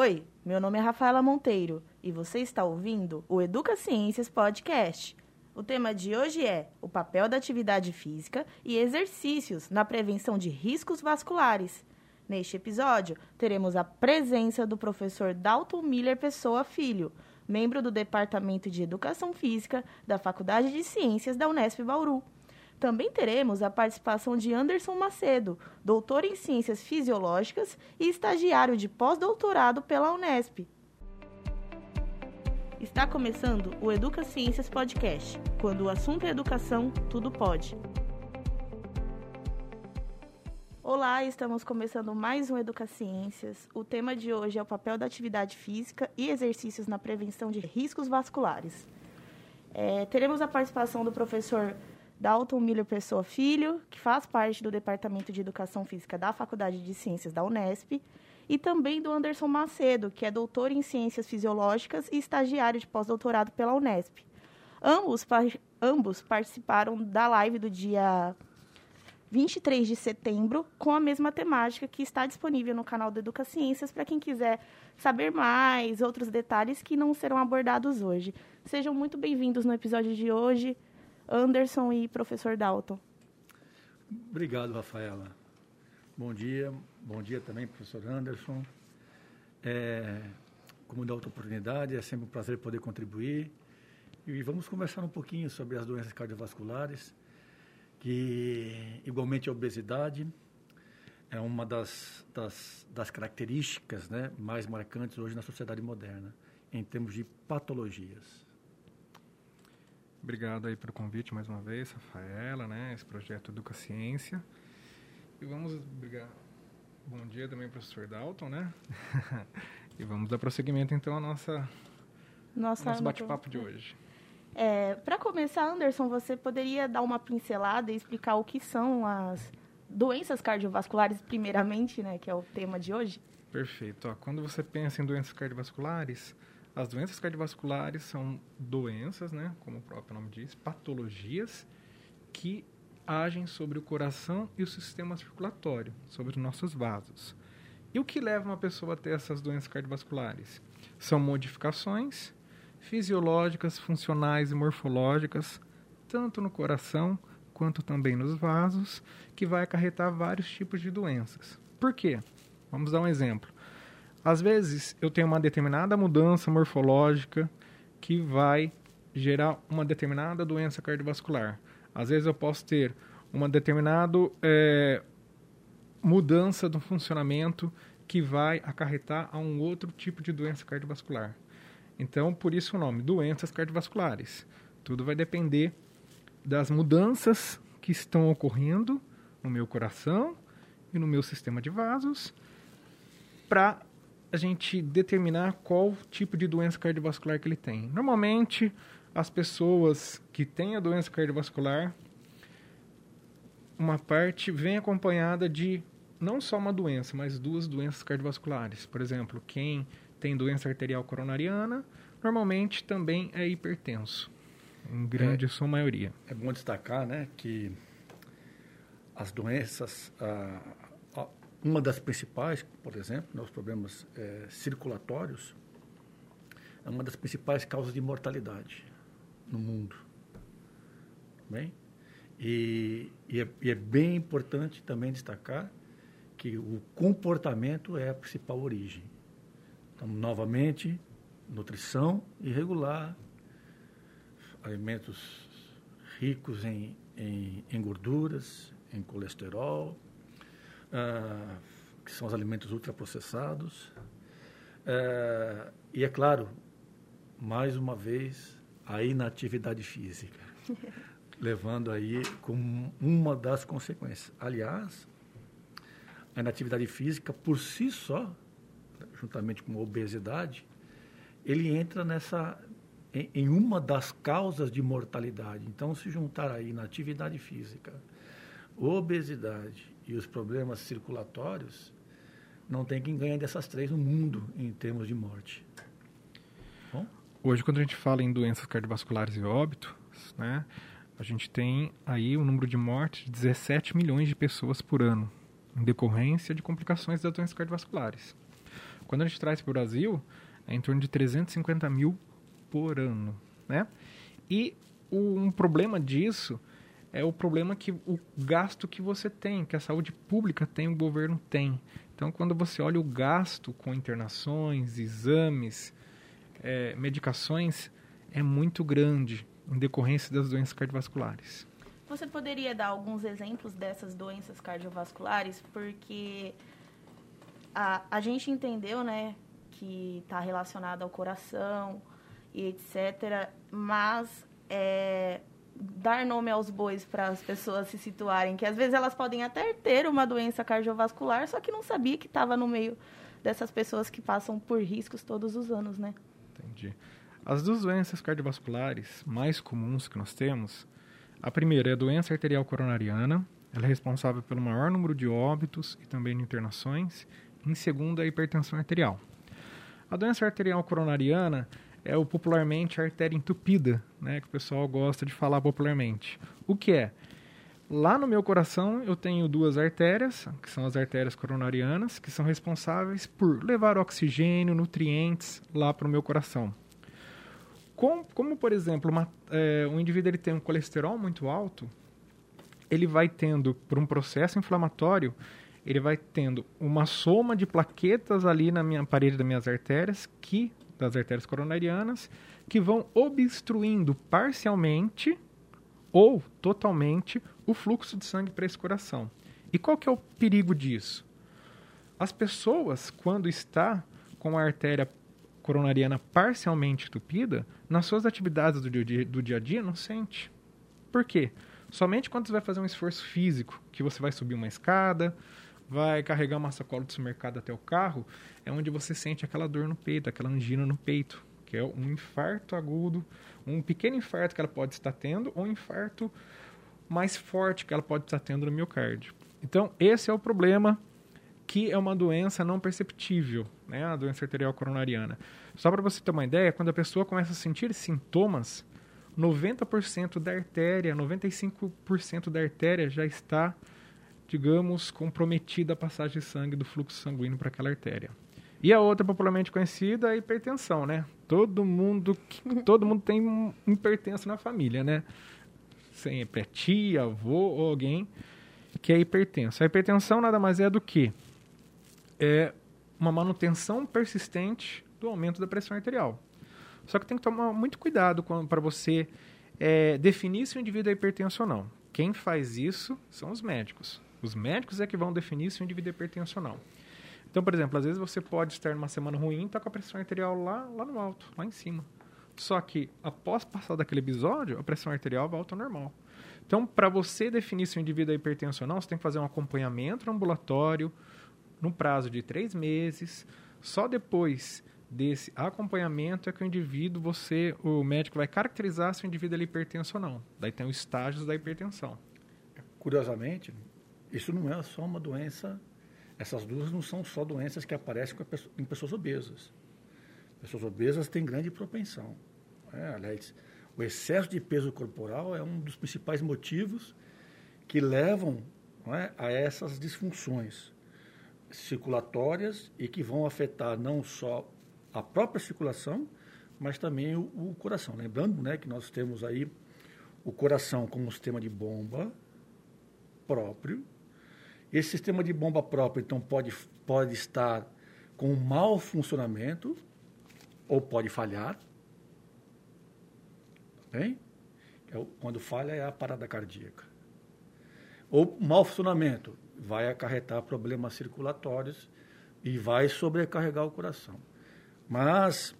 Oi, meu nome é Rafaela Monteiro e você está ouvindo o Educa Ciências Podcast. O tema de hoje é o papel da atividade física e exercícios na prevenção de riscos vasculares. Neste episódio, teremos a presença do professor Dalton Miller Pessoa Filho, membro do Departamento de Educação Física da Faculdade de Ciências da Unesp Bauru. Também teremos a participação de Anderson Macedo, doutor em Ciências Fisiológicas e estagiário de pós-doutorado pela Unesp. Está começando o Educa Ciências Podcast. Quando o assunto é educação, tudo pode. Olá, estamos começando mais um Educa Ciências. O tema de hoje é o papel da atividade física e exercícios na prevenção de riscos vasculares. É, teremos a participação do professor Dalton Miller Pessoa Filho, que faz parte do Departamento de Educação Física da Faculdade de Ciências da Unesp, e também do Anderson Macedo, que é doutor em Ciências Fisiológicas e estagiário de pós-doutorado pela Unesp. Ambos, ambos participaram da live do dia 23 de setembro com a mesma temática que está disponível no canal do Educa Ciências para quem quiser saber mais, outros detalhes que não serão abordados hoje. Sejam muito bem-vindos no episódio de hoje. Anderson e professor Dalton. Obrigado, Rafaela. Bom dia, bom dia também, professor Anderson. É, como da outra oportunidade, é sempre um prazer poder contribuir. E vamos conversar um pouquinho sobre as doenças cardiovasculares, que igualmente a obesidade é uma das, das, das características né, mais marcantes hoje na sociedade moderna, em termos de patologias. Obrigado aí pelo convite mais uma vez, Rafaela, né? Esse projeto Educa Ciência. E vamos brigar. Bom dia também, professor Dalton, né? e vamos dar prosseguimento então à nossa nossa nosso bate-papo de hoje. É, Para começar, Anderson, você poderia dar uma pincelada e explicar o que são as doenças cardiovasculares, primeiramente, né, que é o tema de hoje? Perfeito. Ó, quando você pensa em doenças cardiovasculares, as doenças cardiovasculares são doenças, né, como o próprio nome diz, patologias que agem sobre o coração e o sistema circulatório, sobre os nossos vasos. E o que leva uma pessoa a ter essas doenças cardiovasculares? São modificações fisiológicas, funcionais e morfológicas, tanto no coração quanto também nos vasos, que vai acarretar vários tipos de doenças. Por quê? Vamos dar um exemplo. Às vezes eu tenho uma determinada mudança morfológica que vai gerar uma determinada doença cardiovascular. Às vezes eu posso ter uma determinada é, mudança do funcionamento que vai acarretar a um outro tipo de doença cardiovascular. Então, por isso o nome, doenças cardiovasculares. Tudo vai depender das mudanças que estão ocorrendo no meu coração e no meu sistema de vasos para a gente determinar qual tipo de doença cardiovascular que ele tem. Normalmente, as pessoas que têm a doença cardiovascular, uma parte vem acompanhada de não só uma doença, mas duas doenças cardiovasculares. Por exemplo, quem tem doença arterial coronariana, normalmente também é hipertenso, em grande é, sua maioria. É bom destacar né, que as doenças, ah, uma das principais, por exemplo, né, os problemas é, circulatórios, é uma das principais causas de mortalidade no mundo. Bem? E, e, é, e é bem importante também destacar que o comportamento é a principal origem. Então, novamente, nutrição irregular, alimentos ricos em, em, em gorduras, em colesterol, ah, que são os alimentos ultraprocessados. Ah, e é claro, mais uma vez, a inatividade física, levando aí como uma das consequências. Aliás, a inatividade física por si só, juntamente com a obesidade, ele entra nessa em, em uma das causas de mortalidade. Então, se juntar aí inatividade física, obesidade e os problemas circulatórios, não tem quem ganhe dessas três no mundo em termos de morte. Bom? Hoje, quando a gente fala em doenças cardiovasculares e óbito, né, a gente tem aí um número de mortes de 17 milhões de pessoas por ano, em decorrência de complicações das doenças cardiovasculares. Quando a gente traz para o Brasil, é em torno de 350 mil por ano, né? E um problema disso é o problema que o gasto que você tem, que a saúde pública tem, o governo tem. Então, quando você olha o gasto com internações, exames, é, medicações, é muito grande em decorrência das doenças cardiovasculares. Você poderia dar alguns exemplos dessas doenças cardiovasculares? Porque a, a gente entendeu, né, que está relacionado ao coração e etc. Mas é, dar nome aos bois para as pessoas se situarem, que às vezes elas podem até ter uma doença cardiovascular, só que não sabia que estava no meio dessas pessoas que passam por riscos todos os anos, né? Entendi. As duas doenças cardiovasculares mais comuns que nós temos, a primeira é a doença arterial coronariana, ela é responsável pelo maior número de óbitos e também de internações. Em segundo, a hipertensão arterial. A doença arterial coronariana é o popularmente artéria entupida, né, que o pessoal gosta de falar popularmente. O que é? Lá no meu coração eu tenho duas artérias, que são as artérias coronarianas, que são responsáveis por levar oxigênio, nutrientes lá para o meu coração. Como, como por exemplo, uma, é, um indivíduo ele tem um colesterol muito alto, ele vai tendo, por um processo inflamatório, ele vai tendo uma soma de plaquetas ali na minha parede das minhas artérias que das artérias coronarianas, que vão obstruindo parcialmente ou totalmente o fluxo de sangue para esse coração. E qual que é o perigo disso? As pessoas, quando está com a artéria coronariana parcialmente entupida, nas suas atividades do dia, do dia a dia não sente. Por quê? Somente quando você vai fazer um esforço físico, que você vai subir uma escada, vai carregar uma sacola do supermercado até o carro, é onde você sente aquela dor no peito, aquela angina no peito, que é um infarto agudo, um pequeno infarto que ela pode estar tendo, ou um infarto mais forte que ela pode estar tendo no miocárdio. Então, esse é o problema que é uma doença não perceptível, né, a doença arterial coronariana. Só para você ter uma ideia, quando a pessoa começa a sentir sintomas, 90% da artéria, 95% da artéria já está digamos, comprometida a passagem de sangue do fluxo sanguíneo para aquela artéria. E a outra popularmente conhecida é a hipertensão, né? Todo mundo, todo mundo tem hipertenso na família, né? Sempre é tia, avô ou alguém que é hipertenso. A hipertensão nada mais é do que é uma manutenção persistente do aumento da pressão arterial. Só que tem que tomar muito cuidado para você é, definir se o indivíduo é hipertenso ou não. Quem faz isso são os médicos. Os médicos é que vão definir se o indivíduo é hipertenso ou não. Então, por exemplo, às vezes você pode estar numa semana ruim e estar tá com a pressão arterial lá, lá no alto, lá em cima. Só que após passar daquele episódio, a pressão arterial volta ao normal. Então, para você definir se o indivíduo é hipertenso ou não, você tem que fazer um acompanhamento ambulatório no prazo de três meses. Só depois desse acompanhamento é que o indivíduo, você, o médico vai caracterizar se o indivíduo é hipertenso ou não. Daí tem os estágios da hipertensão. Curiosamente, isso não é só uma doença, essas duas não são só doenças que aparecem em pessoas obesas. Pessoas obesas têm grande propensão. É, aliás, o excesso de peso corporal é um dos principais motivos que levam é, a essas disfunções circulatórias e que vão afetar não só a própria circulação, mas também o, o coração. Lembrando né, que nós temos aí o coração como um sistema de bomba próprio, esse sistema de bomba próprio, então, pode, pode estar com um mau funcionamento ou pode falhar. Bem? É quando falha é a parada cardíaca. Ou mau funcionamento vai acarretar problemas circulatórios e vai sobrecarregar o coração. Mas,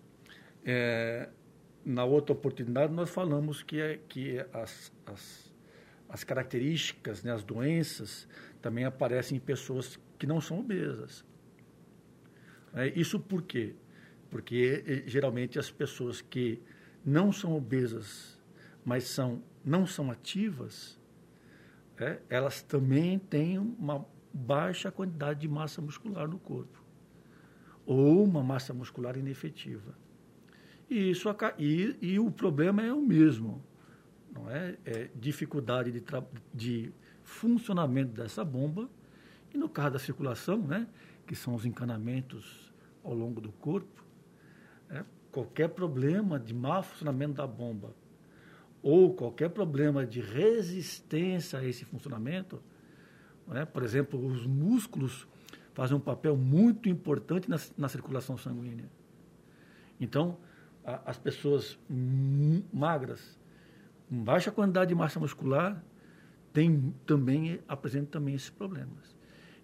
é, na outra oportunidade, nós falamos que, é, que as, as, as características, né, as doenças, também aparecem em pessoas que não são obesas. É, isso por quê? Porque eh, geralmente as pessoas que não são obesas, mas são, não são ativas, é, elas também têm uma baixa quantidade de massa muscular no corpo. Ou uma massa muscular inefetiva. E, isso, e, e o problema é o mesmo. Não é? é dificuldade de, de funcionamento dessa bomba. E no caso da circulação, né, que são os encanamentos ao longo do corpo, né, qualquer problema de mau funcionamento da bomba ou qualquer problema de resistência a esse funcionamento, né, por exemplo, os músculos fazem um papel muito importante na, na circulação sanguínea. Então, a, as pessoas magras, com baixa quantidade de massa muscular, tem, também apresentam também esses problemas.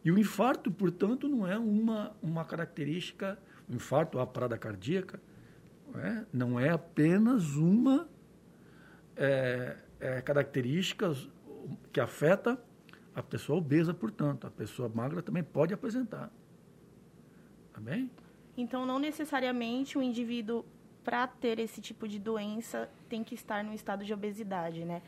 E o infarto, portanto, não é uma, uma característica, o infarto, a parada cardíaca, não é, não é apenas uma é, é, característica que afeta a pessoa obesa, portanto. A pessoa magra também pode apresentar. Tá bem? Então, não necessariamente o indivíduo, para ter esse tipo de doença, tem que estar no estado de obesidade, né?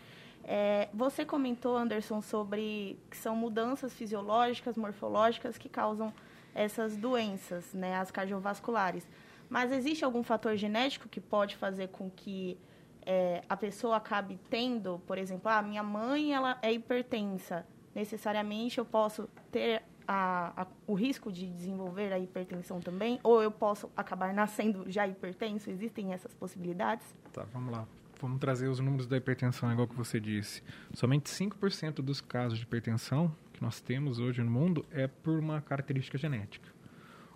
É, você comentou, Anderson, sobre que são mudanças fisiológicas, morfológicas que causam essas doenças, né, as cardiovasculares. Mas existe algum fator genético que pode fazer com que é, a pessoa acabe tendo, por exemplo, a ah, minha mãe ela é hipertensa, necessariamente eu posso ter a, a, o risco de desenvolver a hipertensão também? Ou eu posso acabar nascendo já hipertenso? Existem essas possibilidades? Tá, vamos lá vamos trazer os números da hipertensão, igual que você disse. Somente 5% dos casos de hipertensão que nós temos hoje no mundo é por uma característica genética.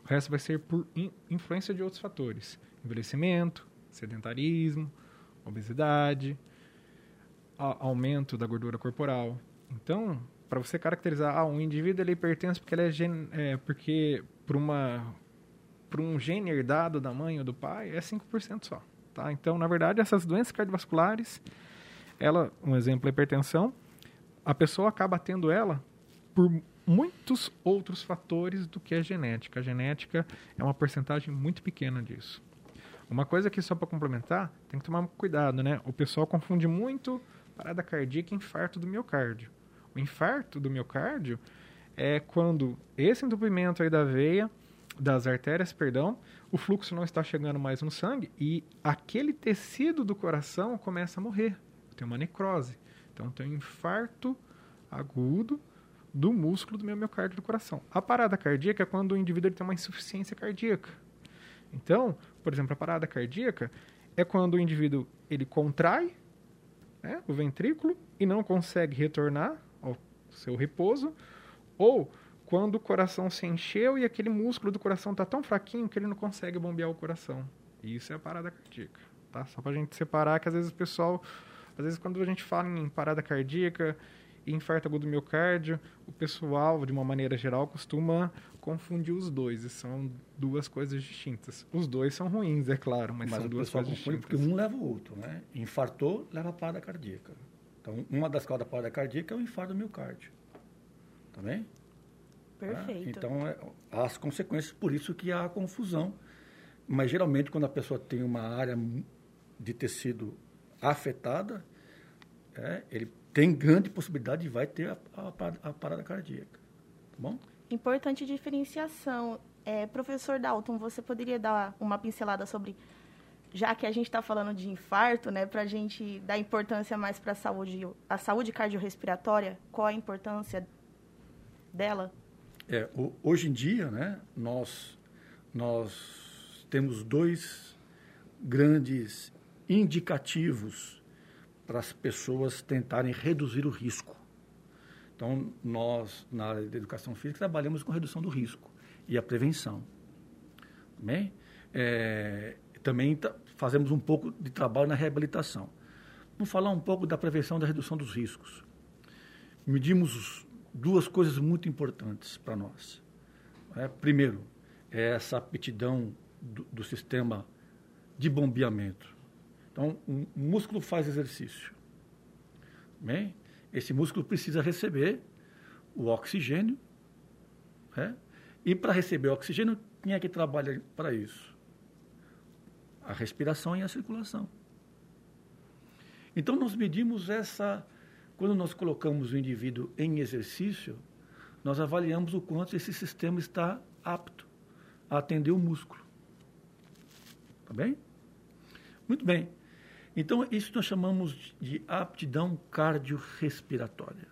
O resto vai ser por influência de outros fatores: envelhecimento, sedentarismo, obesidade, aumento da gordura corporal. Então, para você caracterizar, ah, um indivíduo ele é hipertenso porque ele é, gen, é porque por uma por um gene herdado da mãe ou do pai, é 5% só. Tá? Então, na verdade, essas doenças cardiovasculares, ela, um exemplo é hipertensão, a pessoa acaba tendo ela por muitos outros fatores do que a genética. A genética é uma porcentagem muito pequena disso. Uma coisa que só para complementar, tem que tomar cuidado, né? O pessoal confunde muito parada cardíaca e infarto do miocárdio. O infarto do miocárdio é quando esse entupimento aí da veia, das artérias, perdão, o fluxo não está chegando mais no sangue e aquele tecido do coração começa a morrer. Tem uma necrose. Então tem um infarto agudo do músculo do meu miocárdio do coração. A parada cardíaca é quando o indivíduo tem uma insuficiência cardíaca. Então, por exemplo, a parada cardíaca é quando o indivíduo ele contrai né, o ventrículo e não consegue retornar ao seu repouso, ou quando o coração se encheu e aquele músculo do coração está tão fraquinho que ele não consegue bombear o coração. Isso é a parada cardíaca, tá? Só para a gente separar que às vezes o pessoal, às vezes quando a gente fala em parada cardíaca e infarto agudo do miocárdio, o pessoal, de uma maneira geral, costuma confundir os dois. E são duas coisas distintas. Os dois são ruins, é claro, mas, mas são duas coisas distintas. Porque um leva o outro, né? Infartou, leva a parada cardíaca. Então, uma das causas da parada cardíaca é o infarto do miocárdio. Tá bem? Perfeito. Então, é, as consequências, por isso que há a confusão. Mas, geralmente, quando a pessoa tem uma área de tecido afetada, é, ele tem grande possibilidade de vai ter a, a, a parada cardíaca. Tá bom? Importante diferenciação. É, professor Dalton, você poderia dar uma pincelada sobre, já que a gente está falando de infarto, né, para a gente dar importância mais para a saúde, a saúde cardiorrespiratória, qual a importância dela? É, hoje em dia, né, nós, nós temos dois grandes indicativos para as pessoas tentarem reduzir o risco. Então, nós, na área de educação física, trabalhamos com redução do risco e a prevenção. Bem? É, também fazemos um pouco de trabalho na reabilitação. Vamos falar um pouco da prevenção da redução dos riscos. Medimos duas coisas muito importantes para nós. É, primeiro, é essa aptidão do, do, sistema de bombeamento. Então, um músculo faz exercício. Bem, esse músculo precisa receber o oxigênio. É, e para receber o oxigênio, quem é que trabalha para isso? A respiração e a circulação. Então, nós medimos essa quando nós colocamos o indivíduo em exercício, nós avaliamos o quanto esse sistema está apto a atender o músculo. Tá bem? Muito bem. Então, isso nós chamamos de aptidão cardiorrespiratória.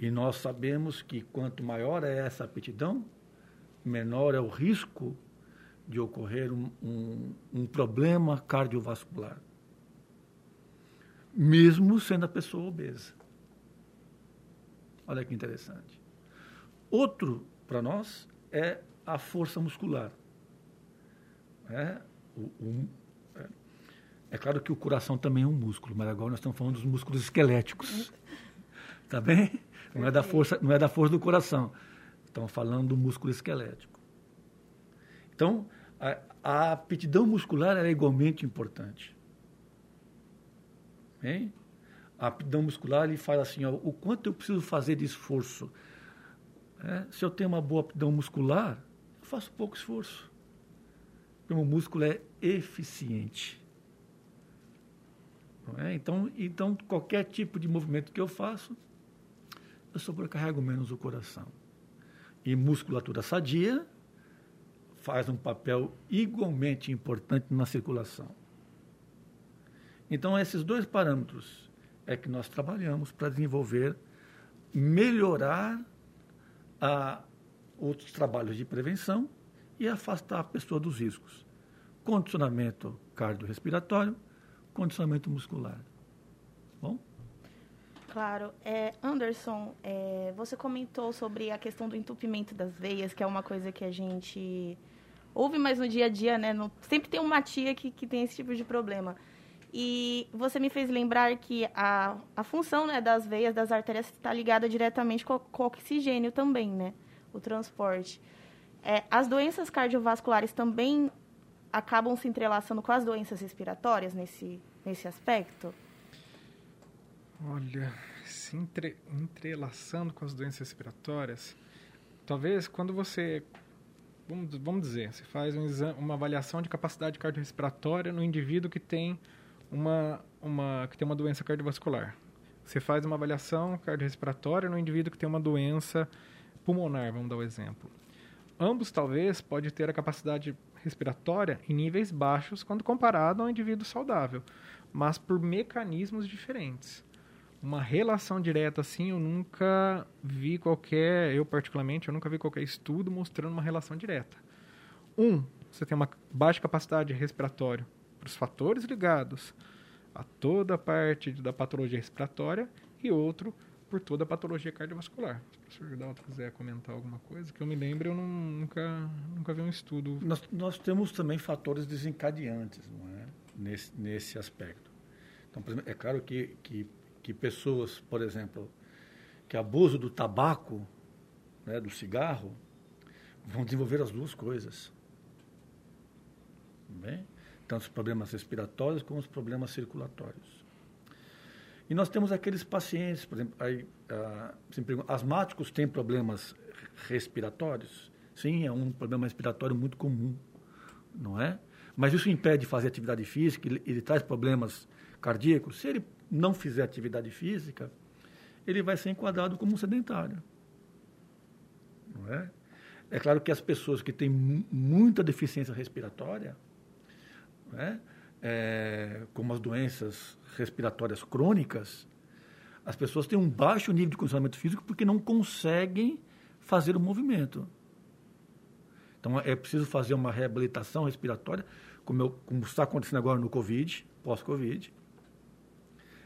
E nós sabemos que quanto maior é essa aptidão, menor é o risco de ocorrer um, um, um problema cardiovascular, mesmo sendo a pessoa obesa. Olha que interessante. Outro para nós é a força muscular. É, o, o, é, é, claro que o coração também é um músculo, mas agora nós estamos falando dos músculos esqueléticos. Tá bem? Não é da força, não é da força do coração. Estamos falando do músculo esquelético. Então, a, a aptidão muscular é igualmente importante. Bem? A aptidão muscular ele faz assim, ó, o quanto eu preciso fazer de esforço. É, se eu tenho uma boa aptidão muscular, eu faço pouco esforço. Porque o músculo é eficiente. É? Então, então, qualquer tipo de movimento que eu faço, eu sobrecarrego menos o coração. E musculatura sadia faz um papel igualmente importante na circulação. Então, esses dois parâmetros é que nós trabalhamos para desenvolver, melhorar a, outros trabalhos de prevenção e afastar a pessoa dos riscos. Condicionamento cardiorrespiratório, condicionamento muscular. Bom? Claro. É, Anderson, é, você comentou sobre a questão do entupimento das veias, que é uma coisa que a gente ouve mais no dia a dia, né? No, sempre tem uma tia que, que tem esse tipo de problema. E você me fez lembrar que a, a função né, das veias, das artérias, está ligada diretamente com, com o oxigênio também, né? O transporte. É, as doenças cardiovasculares também acabam se entrelaçando com as doenças respiratórias nesse, nesse aspecto? Olha, se entre, entrelaçando com as doenças respiratórias, talvez quando você, vamos, dizer, você faz um uma avaliação de capacidade cardiorrespiratória no indivíduo que tem uma, uma, que tem uma doença cardiovascular. Você faz uma avaliação cardiorrespiratória no indivíduo que tem uma doença pulmonar, vamos dar o um exemplo. Ambos, talvez, pode ter a capacidade respiratória em níveis baixos quando comparado ao indivíduo saudável, mas por mecanismos diferentes uma relação direta assim, eu nunca vi qualquer, eu particularmente, eu nunca vi qualquer estudo mostrando uma relação direta. Um, você tem uma baixa capacidade respiratória para os fatores ligados a toda a parte da patologia respiratória e outro por toda a patologia cardiovascular. Se o professor Gidalto quiser comentar alguma coisa, que eu me lembre, eu não, nunca, nunca vi um estudo. Nós, nós temos também fatores desencadeantes, não é? Nesse, nesse aspecto. Então, exemplo, é claro que, que que pessoas, por exemplo, que abusam do tabaco, né, do cigarro, vão desenvolver as duas coisas. Bem? Tanto os problemas respiratórios como os problemas circulatórios. E nós temos aqueles pacientes, por exemplo, aí, ah, asmáticos têm problemas respiratórios? Sim, é um problema respiratório muito comum, não é? Mas isso impede de fazer atividade física, ele, ele traz problemas cardíacos. Se ele não fizer atividade física, ele vai ser enquadrado como um sedentário. Não é? É claro que as pessoas que têm muita deficiência respiratória, é? É, como as doenças respiratórias crônicas, as pessoas têm um baixo nível de condicionamento físico porque não conseguem fazer o movimento. Então é preciso fazer uma reabilitação respiratória, como, eu, como está acontecendo agora no Covid, pós-Covid,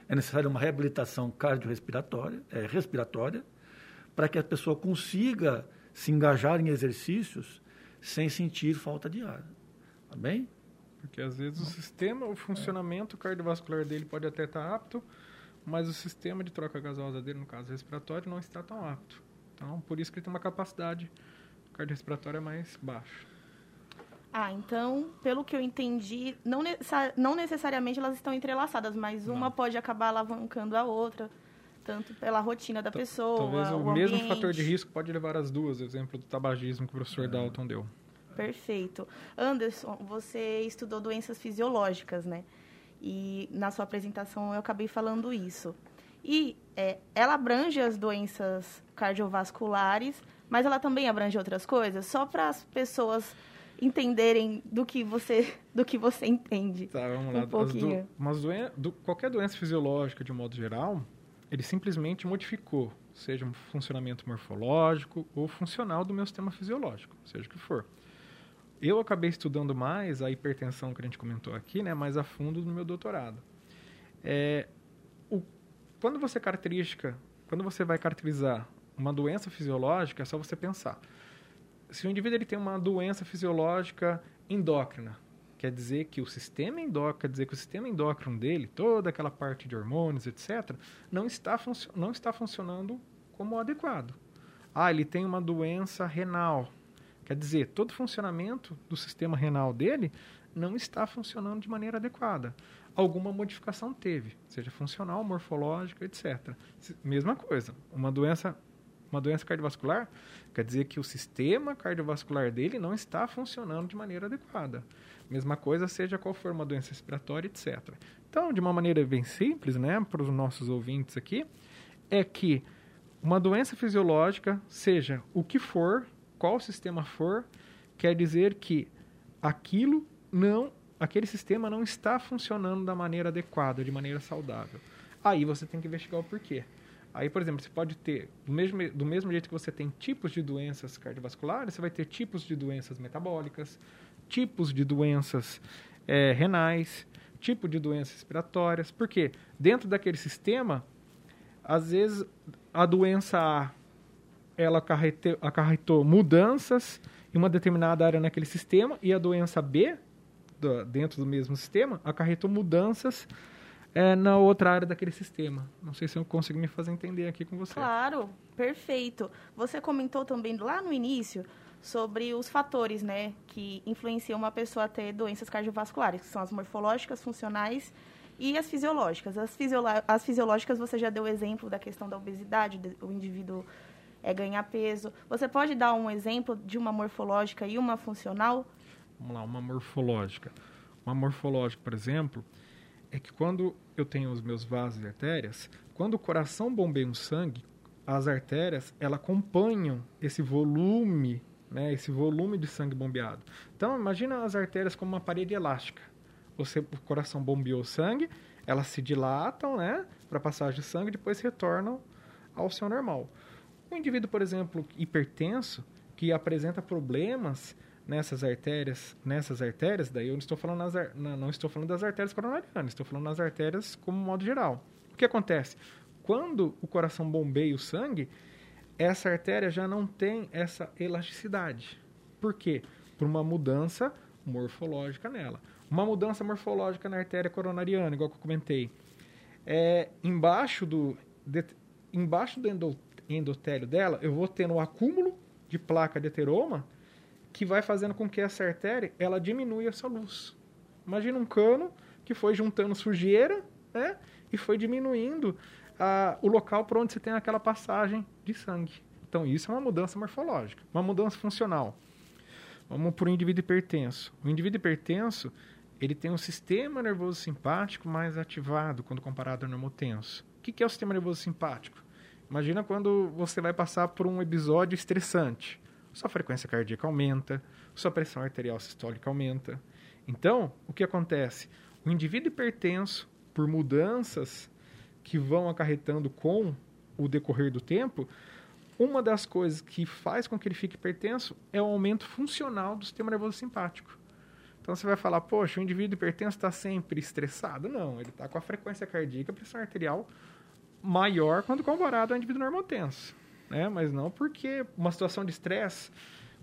é necessária uma reabilitação cardiorrespiratória, é, respiratória, para que a pessoa consiga se engajar em exercícios sem sentir falta de ar. Tá bem? Porque às vezes o sistema, o funcionamento cardiovascular dele pode até estar apto, mas o sistema de troca gasosa dele, no caso respiratório, não está tão apto. Então, por isso que ele tem uma capacidade cardiorrespiratória mais baixa. Ah, então, pelo que eu entendi, não, não necessariamente elas estão entrelaçadas, mas uma não. pode acabar alavancando a outra, tanto pela rotina da T pessoa. Talvez o, o mesmo fator de risco pode levar as duas, exemplo do tabagismo que o professor é. Dalton deu. Perfeito. Anderson, você estudou doenças fisiológicas, né? E na sua apresentação eu acabei falando isso. E é, ela abrange as doenças cardiovasculares, mas ela também abrange outras coisas? Só para as pessoas entenderem do que você do que você entende. Tá, vamos lá. Um pouquinho. Do, doen do, qualquer doença fisiológica, de um modo geral, ele simplesmente modificou seja um funcionamento morfológico ou funcional do meu sistema fisiológico, seja o que for. Eu acabei estudando mais a hipertensão que a gente comentou aqui, né, mais a fundo no meu doutorado. É, o, quando você característica, quando você vai caracterizar uma doença fisiológica, é só você pensar. Se o indivíduo ele tem uma doença fisiológica endócrina, quer dizer que o sistema endócrino, quer dizer que o sistema endócrino dele, toda aquela parte de hormônios, etc, não está não está funcionando como adequado. Ah, ele tem uma doença renal. Quer dizer, todo o funcionamento do sistema renal dele não está funcionando de maneira adequada. Alguma modificação teve, seja funcional, morfológica, etc. Mesma coisa, uma doença uma doença cardiovascular, quer dizer que o sistema cardiovascular dele não está funcionando de maneira adequada. Mesma coisa, seja qual for uma doença respiratória, etc. Então, de uma maneira bem simples, né, para os nossos ouvintes aqui, é que uma doença fisiológica, seja o que for, qual sistema for, quer dizer que aquilo não, aquele sistema não está funcionando da maneira adequada, de maneira saudável. Aí você tem que investigar o porquê. Aí, por exemplo, você pode ter, do mesmo, do mesmo jeito que você tem tipos de doenças cardiovasculares, você vai ter tipos de doenças metabólicas, tipos de doenças é, renais, tipo de doenças respiratórias. Porque dentro daquele sistema, às vezes a doença A ela acarretou, acarretou mudanças em uma determinada área naquele sistema e a doença B, do, dentro do mesmo sistema, acarretou mudanças é, na outra área daquele sistema. Não sei se eu consigo me fazer entender aqui com você. Claro, perfeito. Você comentou também lá no início sobre os fatores né, que influenciam uma pessoa a ter doenças cardiovasculares, que são as morfológicas, funcionais e as fisiológicas. As, as fisiológicas, você já deu exemplo da questão da obesidade, o indivíduo é ganhar peso. Você pode dar um exemplo de uma morfológica e uma funcional? Vamos lá, uma morfológica. Uma morfológica, por exemplo, é que quando eu tenho os meus vasos e artérias, quando o coração bombeia o sangue, as artérias ela acompanham esse volume, né, esse volume de sangue bombeado. Então, imagina as artérias como uma parede elástica. Você, o coração bombeou o sangue, elas se dilatam, né, para passagem de sangue, depois retornam ao seu normal. Um indivíduo, por exemplo, hipertenso, que apresenta problemas nessas artérias, nessas artérias, daí eu não estou falando nas, não estou falando das artérias coronarianas, estou falando das artérias como modo geral. O que acontece? Quando o coração bombeia o sangue, essa artéria já não tem essa elasticidade. Por quê? Por uma mudança morfológica nela. Uma mudança morfológica na artéria coronariana, igual que eu comentei. É, embaixo do, de, embaixo do endotélio dela, eu vou tendo um acúmulo de placa de ateroma, que vai fazendo com que essa artéria ela diminua essa luz. Imagina um cano que foi juntando sujeira né, e foi diminuindo a, o local por onde você tem aquela passagem de sangue. Então, isso é uma mudança morfológica, uma mudança funcional. Vamos para o indivíduo hipertenso. O indivíduo hipertenso ele tem um sistema nervoso simpático mais ativado quando comparado ao normotenso. O que é o sistema nervoso simpático? Imagina quando você vai passar por um episódio estressante sua frequência cardíaca aumenta, sua pressão arterial sistólica aumenta. Então, o que acontece? O indivíduo hipertenso, por mudanças que vão acarretando com o decorrer do tempo, uma das coisas que faz com que ele fique hipertenso é o aumento funcional do sistema nervoso simpático. Então você vai falar, poxa, o indivíduo hipertenso está sempre estressado? Não, ele está com a frequência cardíaca, a pressão arterial maior quando comparado ao indivíduo normotenso né? mas não porque uma situação de estresse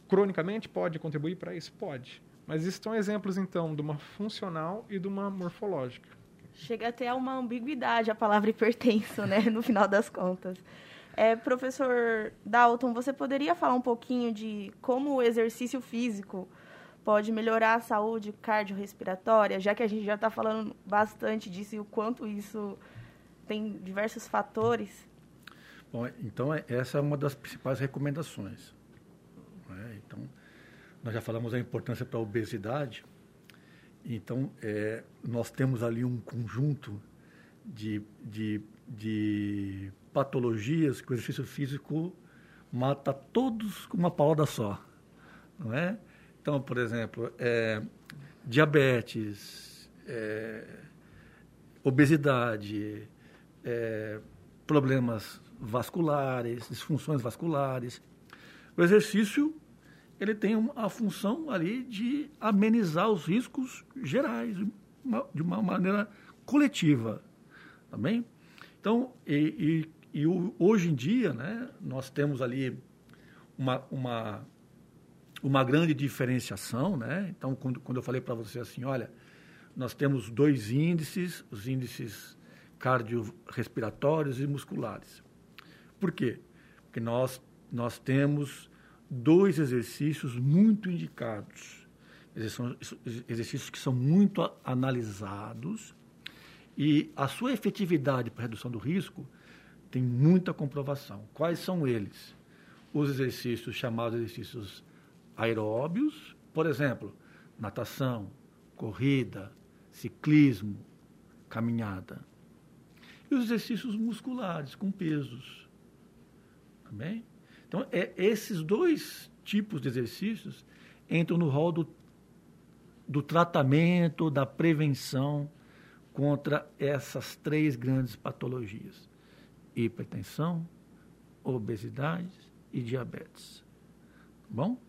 cronicamente pode contribuir para isso? Pode. Mas isso são exemplos, então, de uma funcional e de uma morfológica. Chega até a uma ambiguidade a palavra hipertenso, né, no final das contas. É, professor Dalton, você poderia falar um pouquinho de como o exercício físico pode melhorar a saúde cardiorrespiratória, já que a gente já está falando bastante disso e o quanto isso tem diversos fatores? Bom, então é, essa é uma das principais recomendações. Né? Então, nós já falamos da importância para a obesidade. Então, é, nós temos ali um conjunto de, de, de patologias que o exercício físico mata todos com uma palavra só, não é? Então, por exemplo, é, diabetes, é, obesidade, é, problemas vasculares, disfunções vasculares. O exercício ele tem a função ali de amenizar os riscos gerais, de uma maneira coletiva, também. Tá então, e, e, e hoje em dia, né, nós temos ali uma, uma, uma grande diferenciação, né? Então, quando, quando eu falei para você assim, olha, nós temos dois índices, os índices cardiorrespiratórios e musculares. Por quê? Porque nós, nós temos dois exercícios muito indicados, exercícios que são muito analisados e a sua efetividade para redução do risco tem muita comprovação. Quais são eles? Os exercícios chamados exercícios aeróbios, por exemplo, natação, corrida, ciclismo, caminhada. E os exercícios musculares com pesos. Também? Então, é, esses dois tipos de exercícios entram no rol do, do tratamento, da prevenção contra essas três grandes patologias: hipertensão, obesidade e diabetes. Tá bom?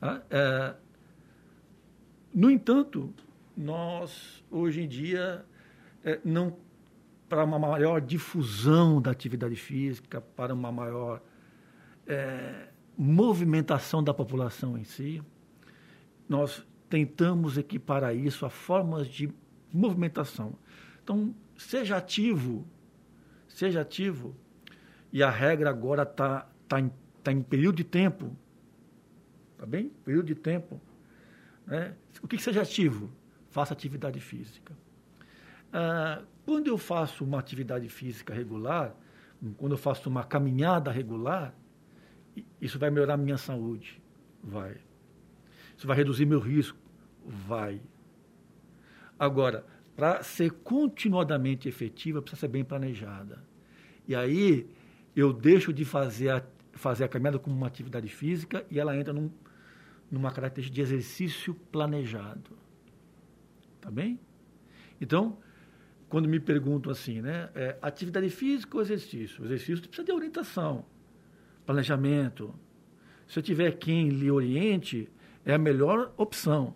Ah, é, no entanto, nós hoje em dia é, não para uma maior difusão da atividade física, para uma maior é, movimentação da população em si, nós tentamos equiparar isso a formas de movimentação. Então, seja ativo, seja ativo, e a regra agora está tá em, tá em período de tempo, tá bem? Período de tempo. Né? O que, que seja ativo? Faça atividade física. Ah, quando eu faço uma atividade física regular, quando eu faço uma caminhada regular, isso vai melhorar a minha saúde? Vai. Isso vai reduzir meu risco? Vai. Agora, para ser continuadamente efetiva, precisa ser bem planejada. E aí eu deixo de fazer a, fazer a caminhada como uma atividade física e ela entra num, numa característica de exercício planejado. Tá bem? Então, quando me perguntam assim, né, é, atividade física ou exercício? O exercício precisa de orientação, planejamento. Se eu tiver quem lhe oriente, é a melhor opção.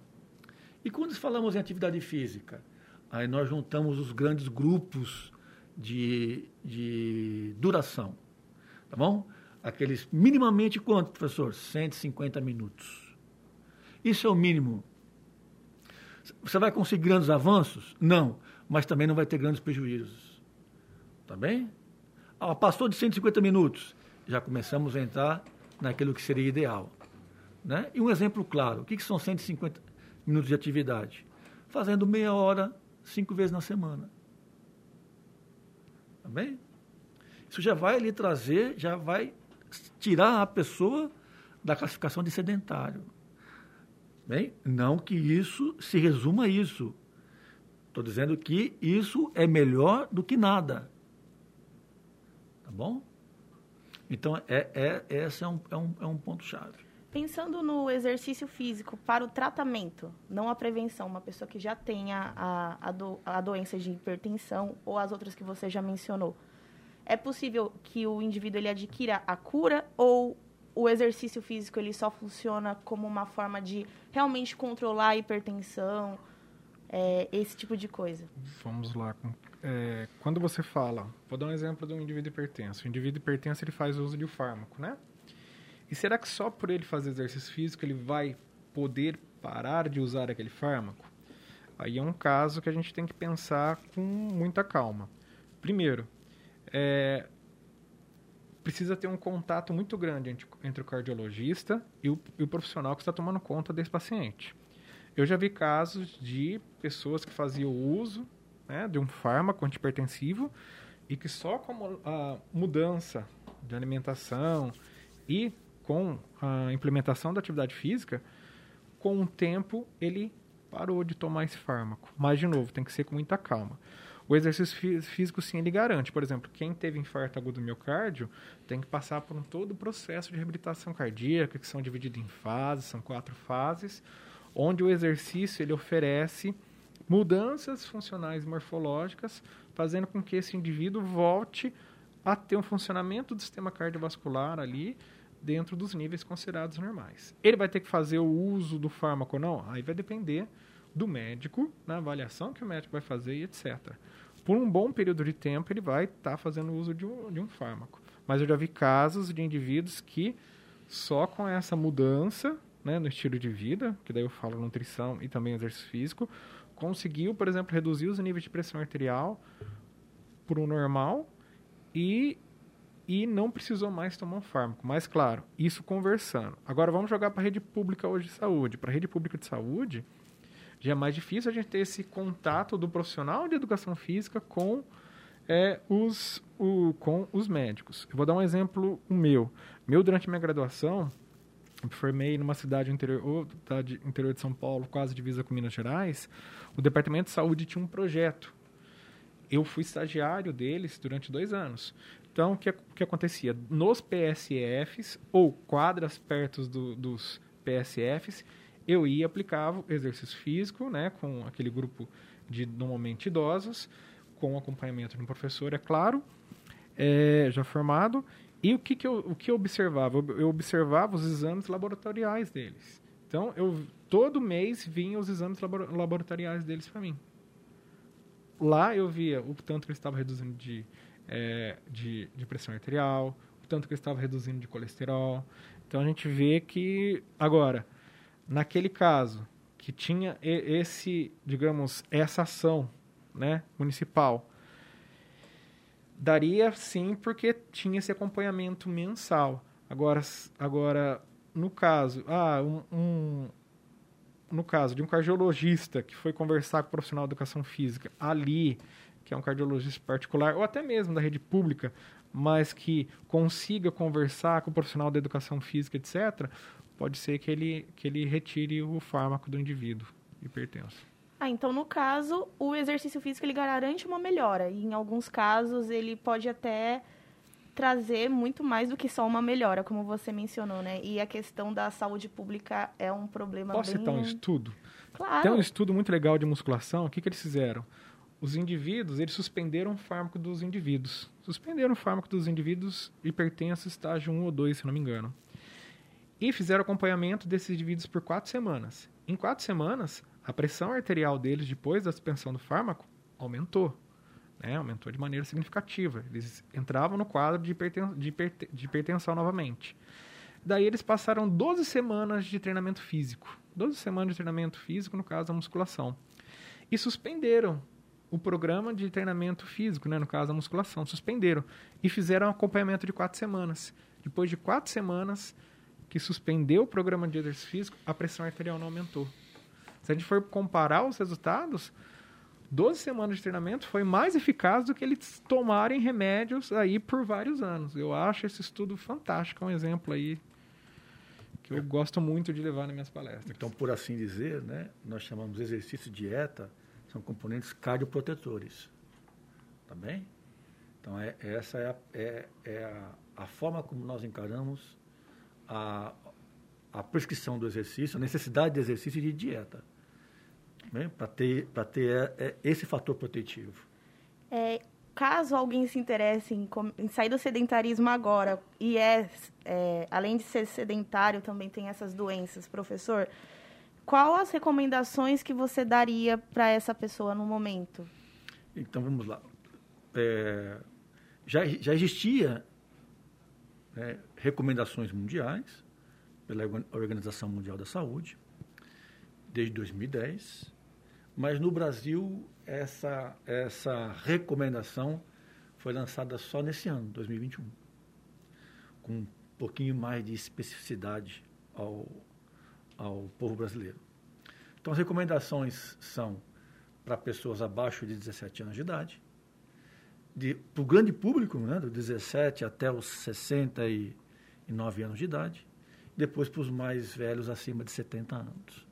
E quando falamos em atividade física, aí nós juntamos os grandes grupos de, de duração, tá bom? Aqueles minimamente quanto, professor? 150 minutos. Isso é o mínimo. Você vai conseguir grandes avanços? Não, mas também não vai ter grandes prejuízos. Tá bem? Ah, passou de 150 minutos, já começamos a entrar naquilo que seria ideal. Né? E um exemplo claro: o que, que são 150 minutos de atividade? Fazendo meia hora, cinco vezes na semana. Tá bem? Isso já vai lhe trazer, já vai tirar a pessoa da classificação de sedentário. Bem, não que isso se resuma a isso. Estou dizendo que isso é melhor do que nada. Tá bom? Então, é, é, esse é um, é um, é um ponto-chave. Pensando no exercício físico para o tratamento, não a prevenção, uma pessoa que já tenha a, a, do, a doença de hipertensão ou as outras que você já mencionou, é possível que o indivíduo ele adquira a cura ou o exercício físico ele só funciona como uma forma de realmente controlar a hipertensão, é, esse tipo de coisa? Vamos lá. É, quando você fala, vou dar um exemplo de um indivíduo hipertenso. O indivíduo hipertenso ele faz uso de um fármaco, né? E será que só por ele fazer exercício físico ele vai poder parar de usar aquele fármaco? Aí é um caso que a gente tem que pensar com muita calma. Primeiro, é, precisa ter um contato muito grande entre, entre o cardiologista e o, e o, profissional que está tomando conta desse paciente. Eu já vi casos de pessoas que faziam uso né, de um fármaco antipertensivo e que só com a mudança de alimentação e com a implementação da atividade física, com o tempo ele parou de tomar esse fármaco. Mas, de novo, tem que ser com muita calma. O exercício físico, sim, ele garante. Por exemplo, quem teve infarto agudo do miocárdio tem que passar por um todo o processo de reabilitação cardíaca, que são divididos em fases, são quatro fases, onde o exercício ele oferece mudanças funcionais morfológicas, fazendo com que esse indivíduo volte a ter um funcionamento do sistema cardiovascular ali dentro dos níveis considerados normais. Ele vai ter que fazer o uso do fármaco ou não? Aí vai depender do médico, na avaliação que o médico vai fazer e etc. Por um bom período de tempo, ele vai estar tá fazendo uso de um, de um fármaco. Mas eu já vi casos de indivíduos que só com essa mudança né, no estilo de vida, que daí eu falo nutrição e também exercício físico, conseguiu, por exemplo, reduzir os níveis de pressão arterial por um normal e, e não precisou mais tomar um fármaco. Mas, claro, isso conversando. Agora vamos jogar para a rede pública hoje de saúde. Para a rede pública de saúde, já é mais difícil a gente ter esse contato do profissional de educação física com é, os, o, com os médicos. Eu vou dar um exemplo o meu. Meu, durante minha graduação, eu formei numa cidade interior, cidade interior de São Paulo, quase divisa com Minas Gerais, o Departamento de Saúde tinha um projeto. Eu fui estagiário deles durante dois anos. Então, o que, que acontecia? Nos PSFs, ou quadras perto do, dos PSFs, eu ia aplicava exercício físico, né, com aquele grupo de normalmente idosos, com acompanhamento de um professor, é claro, é, já formado, e o que, que, eu, o que eu observava? Eu observava os exames laboratoriais deles. Então, eu todo mês vinha os exames laboratoriais deles para mim. Lá eu via o tanto que ele estava reduzindo de, é, de, de pressão arterial, o tanto que ele estava reduzindo de colesterol. Então, a gente vê que, agora, naquele caso que tinha esse, digamos, essa ação né, municipal Daria sim, porque tinha esse acompanhamento mensal. Agora, agora no caso, ah, um, um, no caso de um cardiologista que foi conversar com o profissional de educação física ali, que é um cardiologista particular, ou até mesmo da rede pública, mas que consiga conversar com o profissional da educação física, etc., pode ser que ele, que ele retire o fármaco do indivíduo hipertenso. Ah, então no caso, o exercício físico ele garante uma melhora. E em alguns casos ele pode até trazer muito mais do que só uma melhora, como você mencionou, né? E a questão da saúde pública é um problema Posso bem... citar um estudo? Claro. Tem um estudo muito legal de musculação. O que, que eles fizeram? Os indivíduos, eles suspenderam o fármaco dos indivíduos. Suspenderam o fármaco dos indivíduos hipertensos estágio 1 ou 2, se não me engano. E fizeram acompanhamento desses indivíduos por quatro semanas. Em quatro semanas, a pressão arterial deles depois da suspensão do fármaco aumentou. Né? Aumentou de maneira significativa. Eles entravam no quadro de, hipertensão, de, de hipertensão novamente. Daí eles passaram 12 semanas de treinamento físico. 12 semanas de treinamento físico, no caso, a musculação. E suspenderam o programa de treinamento físico, né? no caso, a musculação. Suspenderam. E fizeram acompanhamento de quatro semanas. Depois de quatro semanas que suspendeu o programa de exercício físico, a pressão arterial não aumentou. Se a gente for comparar os resultados, 12 semanas de treinamento foi mais eficaz do que eles tomarem remédios aí por vários anos. Eu acho esse estudo fantástico, é um exemplo aí que eu gosto muito de levar nas minhas palestras. Então, por assim dizer, né, nós chamamos exercício e dieta, são componentes cardioprotetores. Tá bem? Então, é, essa é, a, é, é a, a forma como nós encaramos a, a prescrição do exercício, a necessidade de exercício e de dieta né, para ter, ter é, é, esse fator protetivo. É, caso alguém se interesse em, em, sair do sedentarismo agora e é, é, além de ser sedentário, também tem essas doenças, professor, qual as recomendações que você daria para essa pessoa no momento? Então vamos lá. É, já, já existia né, recomendações mundiais pela Organização Mundial da Saúde desde 2010 mas no Brasil, essa, essa recomendação foi lançada só nesse ano, 2021, com um pouquinho mais de especificidade ao, ao povo brasileiro. Então, as recomendações são para pessoas abaixo de 17 anos de idade, para o grande público, né, do 17 até os 69 anos de idade, depois para os mais velhos acima de 70 anos.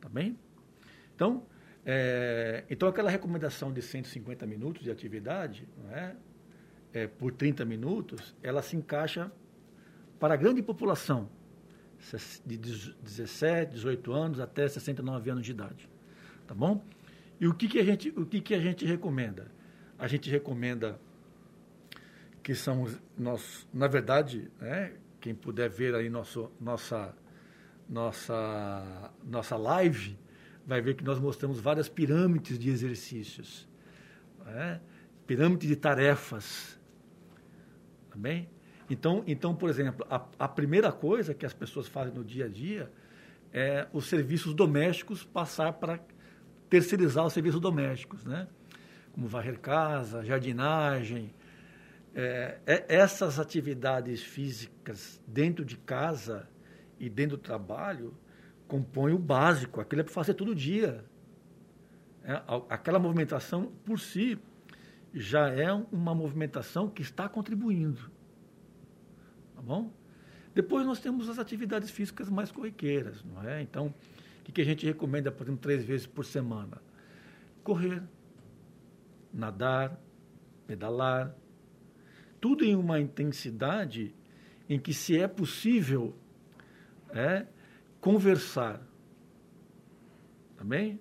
Tá bem? Então, é, então aquela recomendação de 150 minutos de atividade, é, é, por 30 minutos, ela se encaixa para a grande população, de 17, 18 anos até 69 anos de idade. Tá bom? E o que, que, a, gente, o que, que a gente recomenda? A gente recomenda que são nós, na verdade, né, quem puder ver aí nosso, nossa, nossa, nossa live, vai ver que nós mostramos várias pirâmides de exercícios, né? pirâmide de tarefas, tá bem? Então, então, por exemplo, a, a primeira coisa que as pessoas fazem no dia a dia é os serviços domésticos passar para terceirizar os serviços domésticos, né? Como varrer casa, jardinagem, é, é, essas atividades físicas dentro de casa e dentro do trabalho compõem o básico, aquilo é para fazer todo dia. É, aquela movimentação por si já é uma movimentação que está contribuindo. Tá bom? Depois nós temos as atividades físicas mais corriqueiras, não é? Então, o que a gente recomenda, por exemplo, três vezes por semana? Correr, nadar, pedalar, tudo em uma intensidade em que se é possível é, conversar. Também?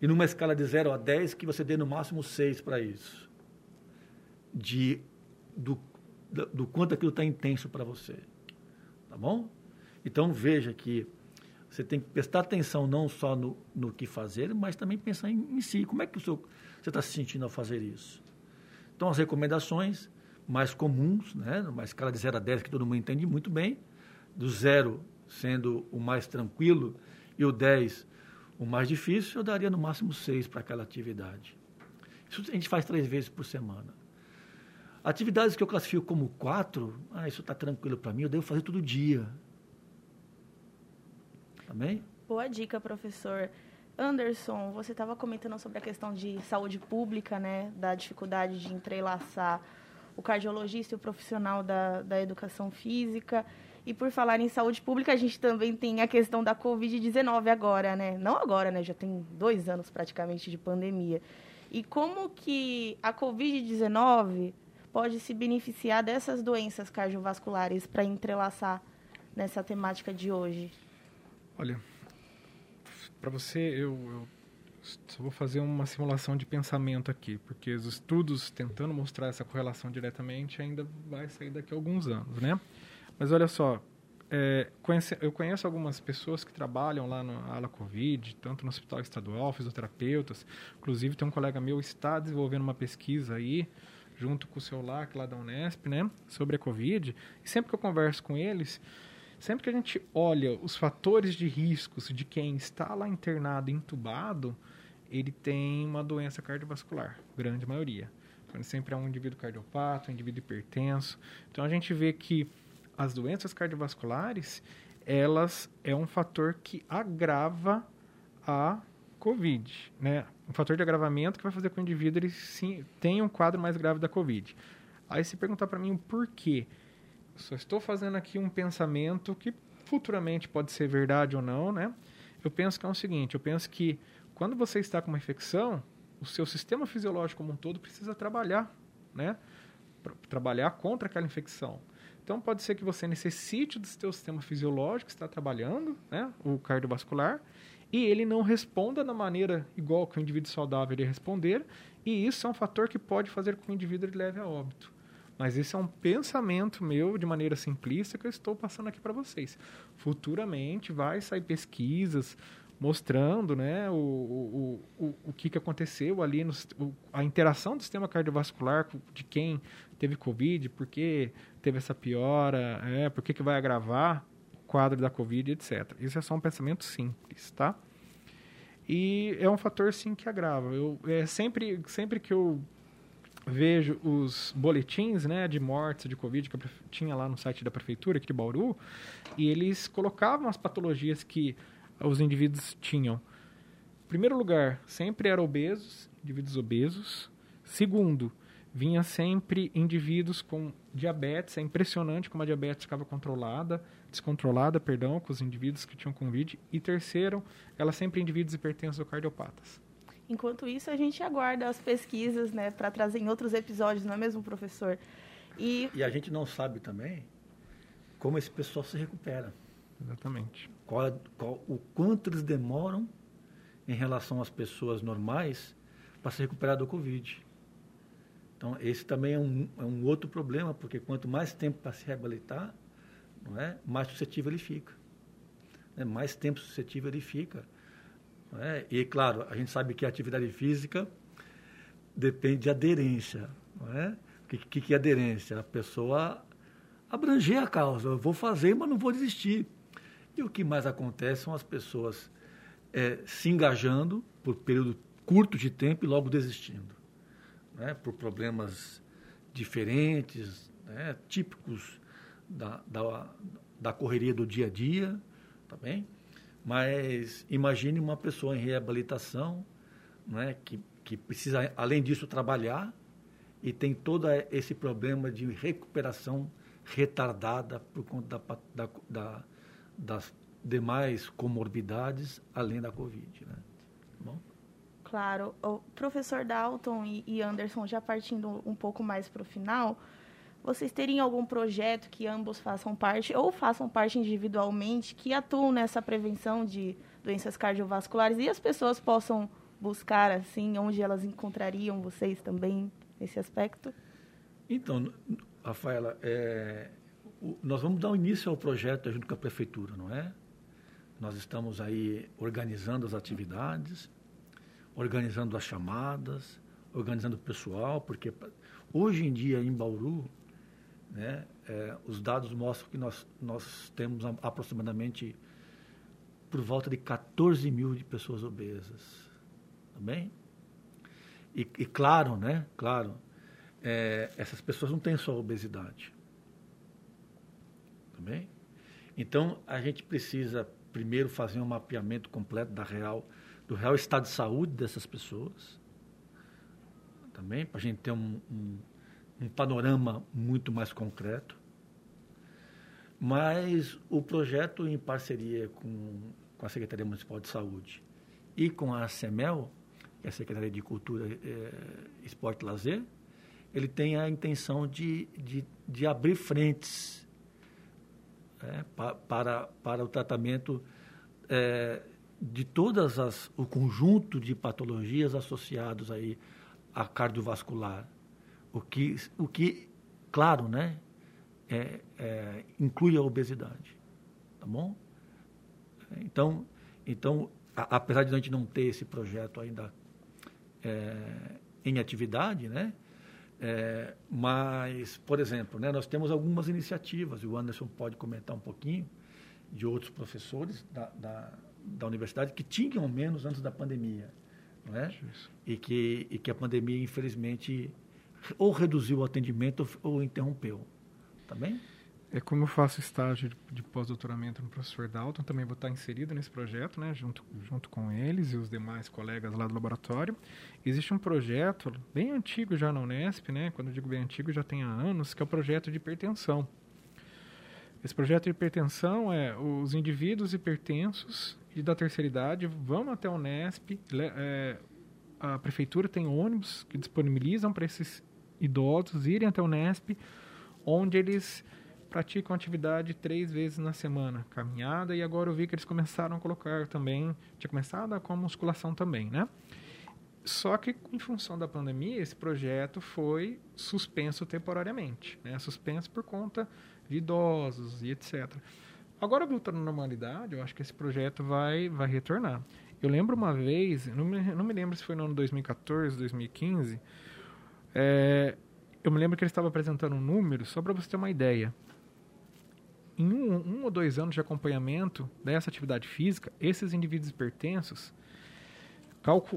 E numa escala de 0 a 10, que você dê no máximo 6 para isso. De, do, do quanto aquilo está intenso para você. Tá bom? Então veja que você tem que prestar atenção não só no, no que fazer, mas também pensar em, em si. Como é que o seu, você está se sentindo ao fazer isso? Então, as recomendações mais comuns, né, numa escala de 0 a 10, que todo mundo entende muito bem, do 0 sendo o mais tranquilo e o 10 o mais difícil, eu daria no máximo 6 para aquela atividade. Isso a gente faz três vezes por semana. Atividades que eu classifico como 4, ah, isso está tranquilo para mim, eu devo fazer todo dia. Também? Boa dica, professor. Anderson, você estava comentando sobre a questão de saúde pública, né, da dificuldade de entrelaçar o cardiologista e o profissional da, da educação física. E por falar em saúde pública, a gente também tem a questão da Covid-19 agora, né? Não agora, né? Já tem dois anos praticamente de pandemia. E como que a Covid-19 pode se beneficiar dessas doenças cardiovasculares para entrelaçar nessa temática de hoje? Olha, para você, eu, eu só vou fazer uma simulação de pensamento aqui, porque os estudos tentando mostrar essa correlação diretamente ainda vai sair daqui a alguns anos, né? Mas olha só, é, eu conheço algumas pessoas que trabalham lá na ala Covid, tanto no hospital estadual, fisioterapeutas. Inclusive, tem um colega meu que está desenvolvendo uma pesquisa aí, junto com o seu LAC lá da Unesp, né, sobre a Covid. E sempre que eu converso com eles, Sempre que a gente olha os fatores de riscos de quem está lá internado, entubado, ele tem uma doença cardiovascular, grande maioria. Então, sempre é um indivíduo cardiopata, um indivíduo hipertenso. Então, a gente vê que as doenças cardiovasculares, elas é um fator que agrava a COVID, né? Um fator de agravamento que vai fazer com que o indivíduo ele, sim, tenha um quadro mais grave da COVID. Aí se perguntar para mim o porquê, só estou fazendo aqui um pensamento que futuramente pode ser verdade ou não, né? Eu penso que é o seguinte, eu penso que quando você está com uma infecção, o seu sistema fisiológico como um todo precisa trabalhar, né? trabalhar contra aquela infecção. Então pode ser que você necessite do seu sistema fisiológico estar trabalhando, né, o cardiovascular, e ele não responda da maneira igual que o indivíduo saudável iria responder, e isso é um fator que pode fazer com que o indivíduo leve a óbito. Mas esse é um pensamento meu de maneira simplista que eu estou passando aqui para vocês. Futuramente vai sair pesquisas mostrando né, o, o, o, o que, que aconteceu ali, no, a interação do sistema cardiovascular de quem teve Covid, por que teve essa piora, é, por que, que vai agravar o quadro da Covid, etc. Isso é só um pensamento simples, tá? E é um fator, sim, que agrava. Eu, é, sempre, sempre que eu vejo os boletins né, de mortes de Covid que tinha lá no site da prefeitura aqui de Bauru, e eles colocavam as patologias que os indivíduos tinham. Em primeiro lugar, sempre eram obesos, indivíduos obesos. Segundo, vinha sempre indivíduos com diabetes. É impressionante como a diabetes ficava controlada, descontrolada, perdão, com os indivíduos que tinham Covid. E terceiro, ela sempre indivíduos hipertensos ou cardiopatas. Enquanto isso, a gente aguarda as pesquisas, né, para trazer em outros episódios, não é mesmo, professor? E... e a gente não sabe também como esse pessoal se recupera. Exatamente. Qual, qual, o quanto eles demoram em relação às pessoas normais para se recuperar do Covid. Então, esse também é um, é um outro problema, porque quanto mais tempo para se reabilitar, não é? mais suscetível ele fica. Né? Mais tempo suscetível ele fica. É? E, claro, a gente sabe que a atividade física depende de aderência. Não é? O que, que é aderência? A pessoa abranger a causa. Eu vou fazer, mas não vou desistir. E o que mais acontece são as pessoas é, se engajando por período curto de tempo e logo desistindo né, por problemas diferentes, né, típicos da, da, da, correria do dia a dia, tá bem? Mas imagine uma pessoa em reabilitação, né, que, que precisa, além disso, trabalhar e tem todo esse problema de recuperação retardada por conta da, da, da, das demais comorbidades, além da Covid. Né? Bom? claro. O professor Dalton e Anderson, já partindo um pouco mais para o final, vocês teriam algum projeto que ambos façam parte ou façam parte individualmente que atuam nessa prevenção de doenças cardiovasculares e as pessoas possam buscar assim onde elas encontrariam vocês também nesse aspecto? Então, Rafaela, é, nós vamos dar início ao projeto junto com a prefeitura, não é? Nós estamos aí organizando as atividades organizando as chamadas, organizando o pessoal, porque hoje em dia em Bauru, né, é, os dados mostram que nós, nós temos aproximadamente por volta de 14 mil de pessoas obesas. Tá e, e claro, né? Claro, é, essas pessoas não têm só obesidade. Também? Então, a gente precisa primeiro fazer um mapeamento completo da real do real estado de saúde dessas pessoas, também, para a gente ter um, um, um panorama muito mais concreto. Mas o projeto, em parceria com, com a Secretaria Municipal de Saúde e com a CEMEL, que é a Secretaria de Cultura, é, Esporte e Lazer, ele tem a intenção de, de, de abrir frentes é, pa, para, para o tratamento é, de todas as o conjunto de patologias associados aí a cardiovascular, o que o que claro, né, é, é, inclui a obesidade, tá bom? Então então a, apesar de a gente não ter esse projeto ainda é, em atividade, né? É, mas, por exemplo, né, nós temos algumas iniciativas, e o Anderson pode comentar um pouquinho, de outros professores da, da da universidade que tinham menos antes da pandemia. Não é? E, que, e que a pandemia, infelizmente, ou reduziu o atendimento ou interrompeu. Tá bem? É como eu faço estágio de, pós-doutoramento no professor Dalton, também vou estar inserido nesse projeto, né, junto, junto com eles e os demais colegas lá do laboratório. Existe um projeto bem antigo já na Unesp, né, quando eu digo bem antigo, já tem há anos, que é o projeto de hipertensão. Esse projeto de hipertensão é os indivíduos hipertensos e da terceira idade vão até a Unesp. É, a prefeitura tem ônibus que disponibilizam para esses idosos irem até a Unesp, onde eles praticam atividade três vezes na semana, caminhada, e agora eu vi que eles começaram a colocar também, tinha começado com a musculação também, né? Só que, em função da pandemia, esse projeto foi suspenso temporariamente, né? Suspenso por conta de idosos e etc. Agora, voltando à normalidade, eu acho que esse projeto vai, vai retornar. Eu lembro uma vez, não me, não me lembro se foi no ano 2014, 2015, é, eu me lembro que ele estava apresentando um número, só para você ter uma ideia. Em um, um, ou dois anos de acompanhamento dessa atividade física, esses indivíduos hipertensos,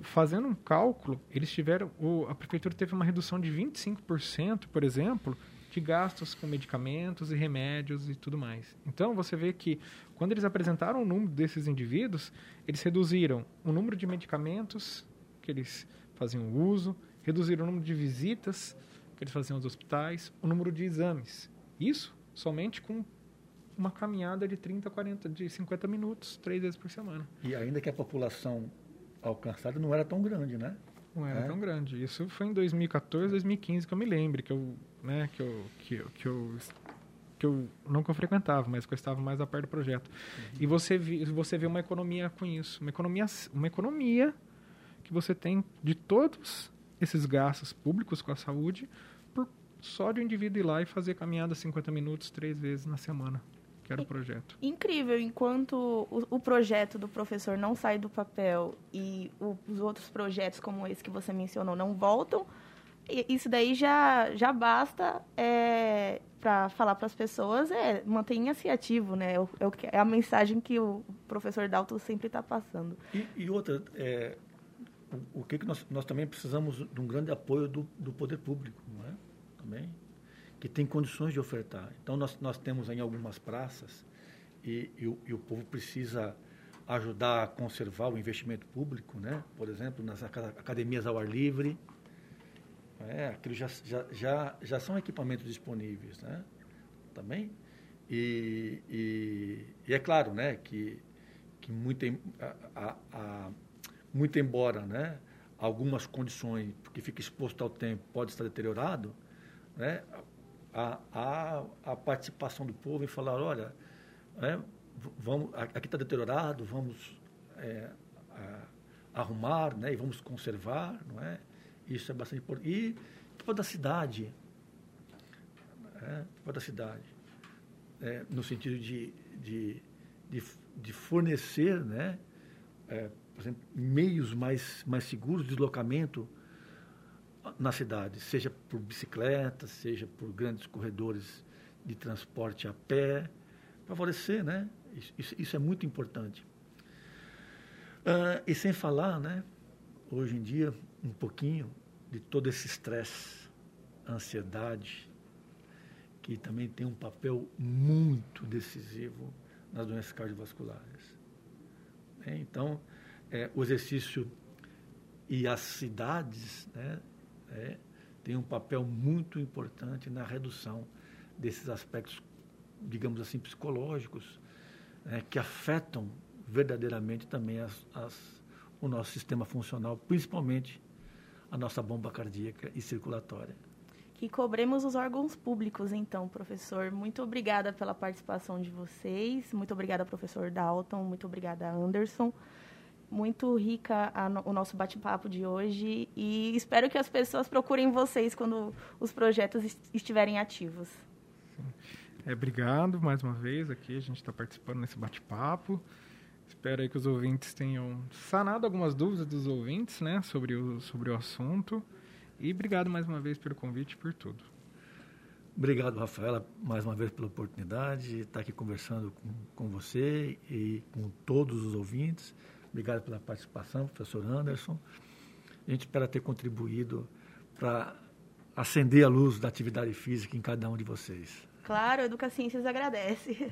fazendo um cálculo, eles tiveram, o, a prefeitura teve uma redução de 25%, por exemplo, de gastos com medicamentos e remédios e tudo mais. Então você vê que quando eles apresentaram o número desses indivíduos, eles reduziram o número de medicamentos que eles faziam uso, reduziram o número de visitas que eles faziam aos hospitais, o número de exames. Isso somente com uma caminhada de 30, 40, de 50 minutos, três vezes por semana. E ainda que a população alcançada não era tão grande, né? Não era é. tão grande. Isso foi em 2014, 2015 que eu me lembro, que eu, né, que eu, que, eu, que eu, que eu não que eu frequentava, mas que eu estava mais a perto do projeto. Uhum. E você vê, você vê uma economia com isso, uma economia, uma economia que você tem de todos esses gastos públicos com a saúde por só de um indivíduo ir lá e fazer caminhada 50 minutos três vezes na semana, que era o projeto. Incrível, enquanto o, o projeto do professor não sai do papel e o, os outros projetos como esse que você mencionou não voltam, isso daí já, já basta é, para falar para as pessoas, é, mantenha-se ativo, né? É, é, a mensagem que o professor Dalton sempre está passando. E, e outra, é, o, o, que, que nós, nós também precisamos de um grande apoio do, do poder público, não é? Também, que tem condições de ofertar. Então, nós, nós temos em algumas praças e, e, o, e o povo precisa ajudar a conservar o investimento público, né? Por exemplo, nas academias ao ar livre, é, aquilo já, já, já, já são equipamentos disponíveis, né? Também. E, e, e, é claro, né, que, que muito, a, a, muito embora, né, algumas condições, que fica exposto ao tempo, pode estar deteriorado, né, a, a, a participação do povo em falar, olha, é, vamos, aqui está deteriorado, vamos é, a, arrumar, né, e vamos conservar, não é? Isso é bastante importante. E tipo da cidade. É, tipo da cidade. É, no sentido de, de, de, de fornecer, né, é, por exemplo, meios mais, mais seguros de deslocamento na cidade, seja por bicicleta, seja por grandes corredores de transporte a pé, favorecer, né? Isso, isso é muito importante. Uh, e sem falar, né, hoje em dia, um pouquinho de todo esse estresse, ansiedade, que também tem um papel muito decisivo nas doenças cardiovasculares. É, então, é, o exercício e as cidades né, é, têm um papel muito importante na redução desses aspectos, digamos assim, psicológicos, né, que afetam verdadeiramente também as, as, o nosso sistema funcional, principalmente a nossa bomba cardíaca e circulatória. Que cobremos os órgãos públicos, então, professor. Muito obrigada pela participação de vocês. Muito obrigada, professor Dalton. Muito obrigada, Anderson. Muito rica no, o nosso bate-papo de hoje e espero que as pessoas procurem vocês quando os projetos estiverem ativos. É, obrigado mais uma vez aqui, a gente está participando nesse bate-papo. Espero aí que os ouvintes tenham sanado algumas dúvidas dos ouvintes, né, sobre o, sobre o assunto. E obrigado mais uma vez pelo convite e por tudo. Obrigado, Rafaela, mais uma vez pela oportunidade de estar aqui conversando com, com você e com todos os ouvintes. Obrigado pela participação, professor Anderson. A gente espera ter contribuído para acender a luz da atividade física em cada um de vocês. Claro, a Educa Ciências agradece.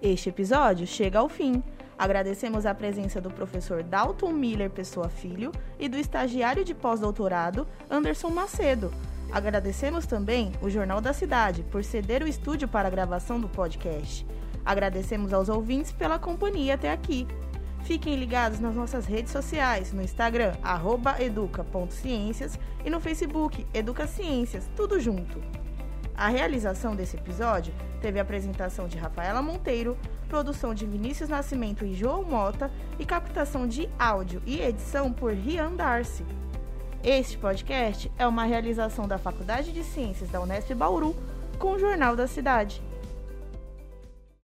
Este episódio chega ao fim. Agradecemos a presença do professor Dalton Miller Pessoa Filho e do estagiário de pós-doutorado Anderson Macedo. Agradecemos também o Jornal da Cidade por ceder o estúdio para a gravação do podcast. Agradecemos aos ouvintes pela companhia até aqui. Fiquem ligados nas nossas redes sociais, no Instagram, educa.ciências e no Facebook, Educa Ciências, tudo junto. A realização desse episódio teve a apresentação de Rafaela Monteiro, produção de Vinícius Nascimento e João Mota e captação de áudio e edição por Rian Darcy. Este podcast é uma realização da Faculdade de Ciências da Unesp Bauru com o Jornal da Cidade.